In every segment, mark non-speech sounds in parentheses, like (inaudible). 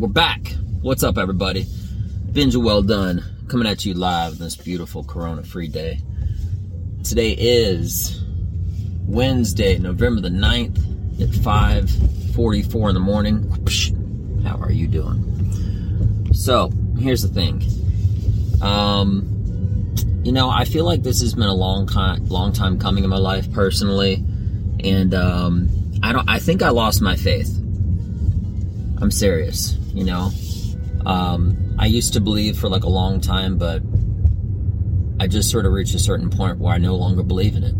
We're back. What's up, everybody? Binge well done. Coming at you live this beautiful Corona free day. Today is Wednesday, November the 9th at 5:44 in the morning. How are you doing? So, here's the thing. Um, you know, I feel like this has been a long time, long time coming in my life personally, and um, I don't. I think I lost my faith. I'm serious. You know, um, I used to believe for like a long time, but I just sort of reached a certain point where I no longer believe in it.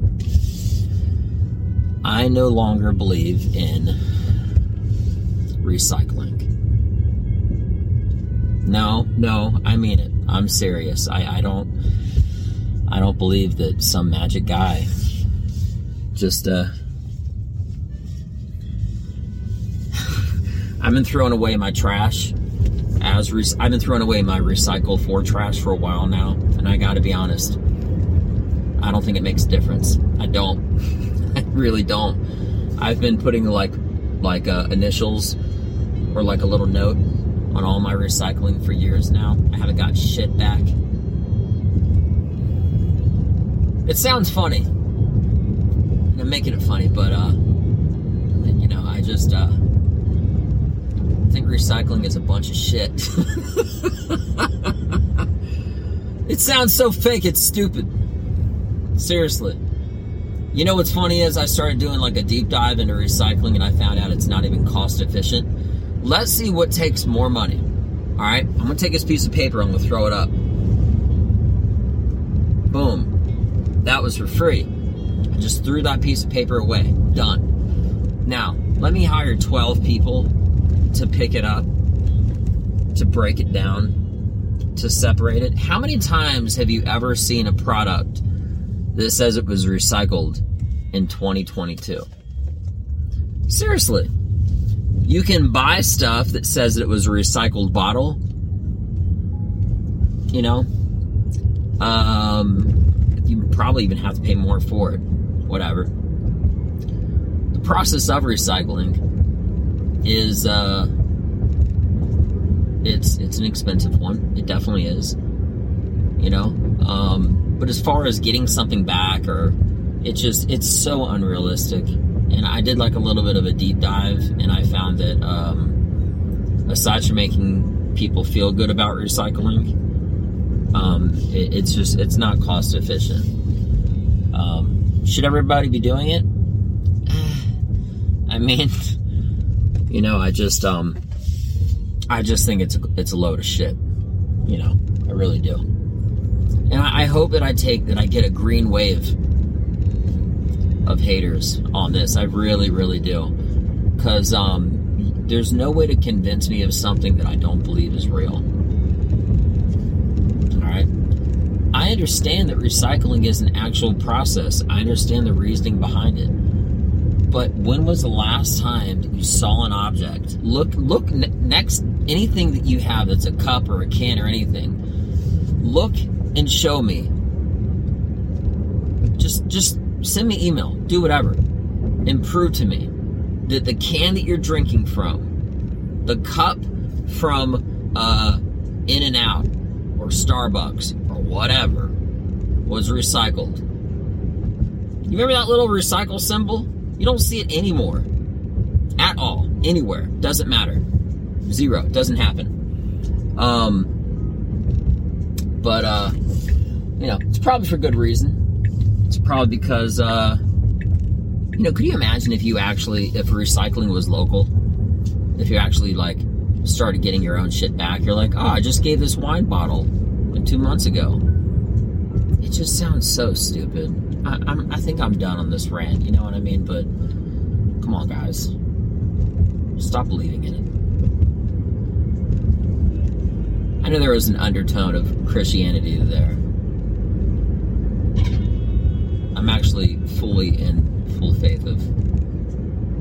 I no longer believe in recycling. No, no, I mean it. I'm serious. I, I don't I don't believe that some magic guy just uh I've been throwing away my trash as re- I've been throwing away my recycle for trash for a while now, and I got to be honest, I don't think it makes a difference. I don't. (laughs) I really don't. I've been putting like like uh, initials or like a little note on all my recycling for years now. I haven't got shit back. It sounds funny. I'm making it funny, but uh, you know, I just uh, think recycling is a bunch of shit. (laughs) it sounds so fake, it's stupid. Seriously. You know what's funny is I started doing like a deep dive into recycling and I found out it's not even cost efficient. Let's see what takes more money. All right, I'm gonna take this piece of paper, I'm gonna throw it up. Boom. That was for free. I just threw that piece of paper away. Done. Now, let me hire 12 people to pick it up, to break it down, to separate it. How many times have you ever seen a product that says it was recycled in 2022? Seriously. You can buy stuff that says that it was a recycled bottle. You know? Um, you probably even have to pay more for it. Whatever. The process of recycling is uh, it's it's an expensive one. It definitely is. You know, um, but as far as getting something back, or it just it's so unrealistic. And I did like a little bit of a deep dive, and I found that um, aside from making people feel good about recycling, um, it, it's just it's not cost efficient. Um, should everybody be doing it? (sighs) I mean. (laughs) You know, I just um I just think it's a, it's a load of shit. You know, I really do. And I, I hope that I take that I get a green wave of haters on this. I really, really do. Cause um there's no way to convince me of something that I don't believe is real. Alright? I understand that recycling is an actual process. I understand the reasoning behind it but when was the last time that you saw an object? Look, look next anything that you have that's a cup or a can or anything. Look and show me. Just, just send me email. Do whatever, and prove to me that the can that you're drinking from, the cup from uh, In-N-Out or Starbucks or whatever, was recycled. You remember that little recycle symbol? You don't see it anymore. At all. Anywhere. Doesn't matter. Zero. Doesn't happen. Um, but, uh, you know, it's probably for good reason. It's probably because, uh, you know, could you imagine if you actually, if recycling was local? If you actually, like, started getting your own shit back, you're like, oh, I just gave this wine bottle like two months ago. It just sounds so stupid. I, I'm, I think I'm done on this rant, you know what I mean? But come on, guys. Stop believing in it. I know there was an undertone of Christianity there. I'm actually fully in full faith of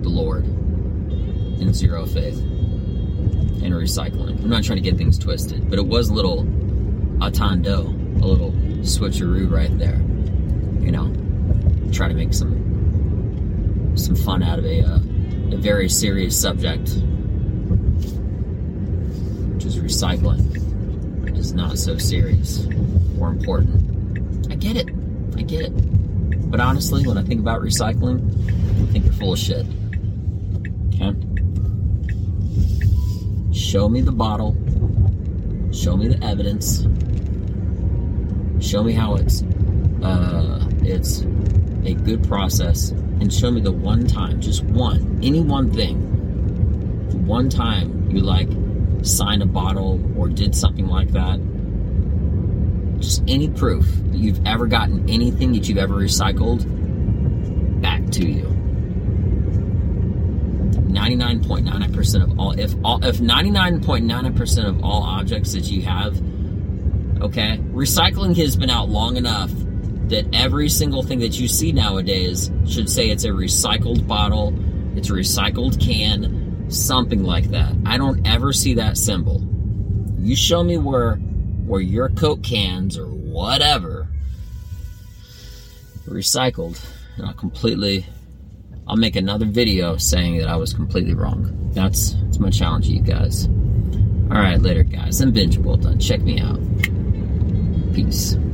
the Lord, in zero faith, in recycling. I'm not trying to get things twisted, but it was a little atando, a little switcheroo right there you know, try to make some some fun out of a, uh, a very serious subject. Which is recycling. It is not so serious or important. I get it. I get it. But honestly, when I think about recycling, I think you're full of shit. Okay? Show me the bottle. Show me the evidence. Show me how it's uh, it's a good process, and show me the one time, just one, any one thing, one time you like signed a bottle or did something like that. Just any proof that you've ever gotten anything that you've ever recycled back to you. 99.99% of all if all if 99.99% of all objects that you have okay recycling has been out long enough that every single thing that you see nowadays should say it's a recycled bottle it's a recycled can something like that i don't ever see that symbol you show me where where your coke cans or whatever recycled and i'll completely I'll make another video saying that I was completely wrong. That's that's my challenge to you guys. All right, later, guys. I'm Benj Well done. Check me out. Peace.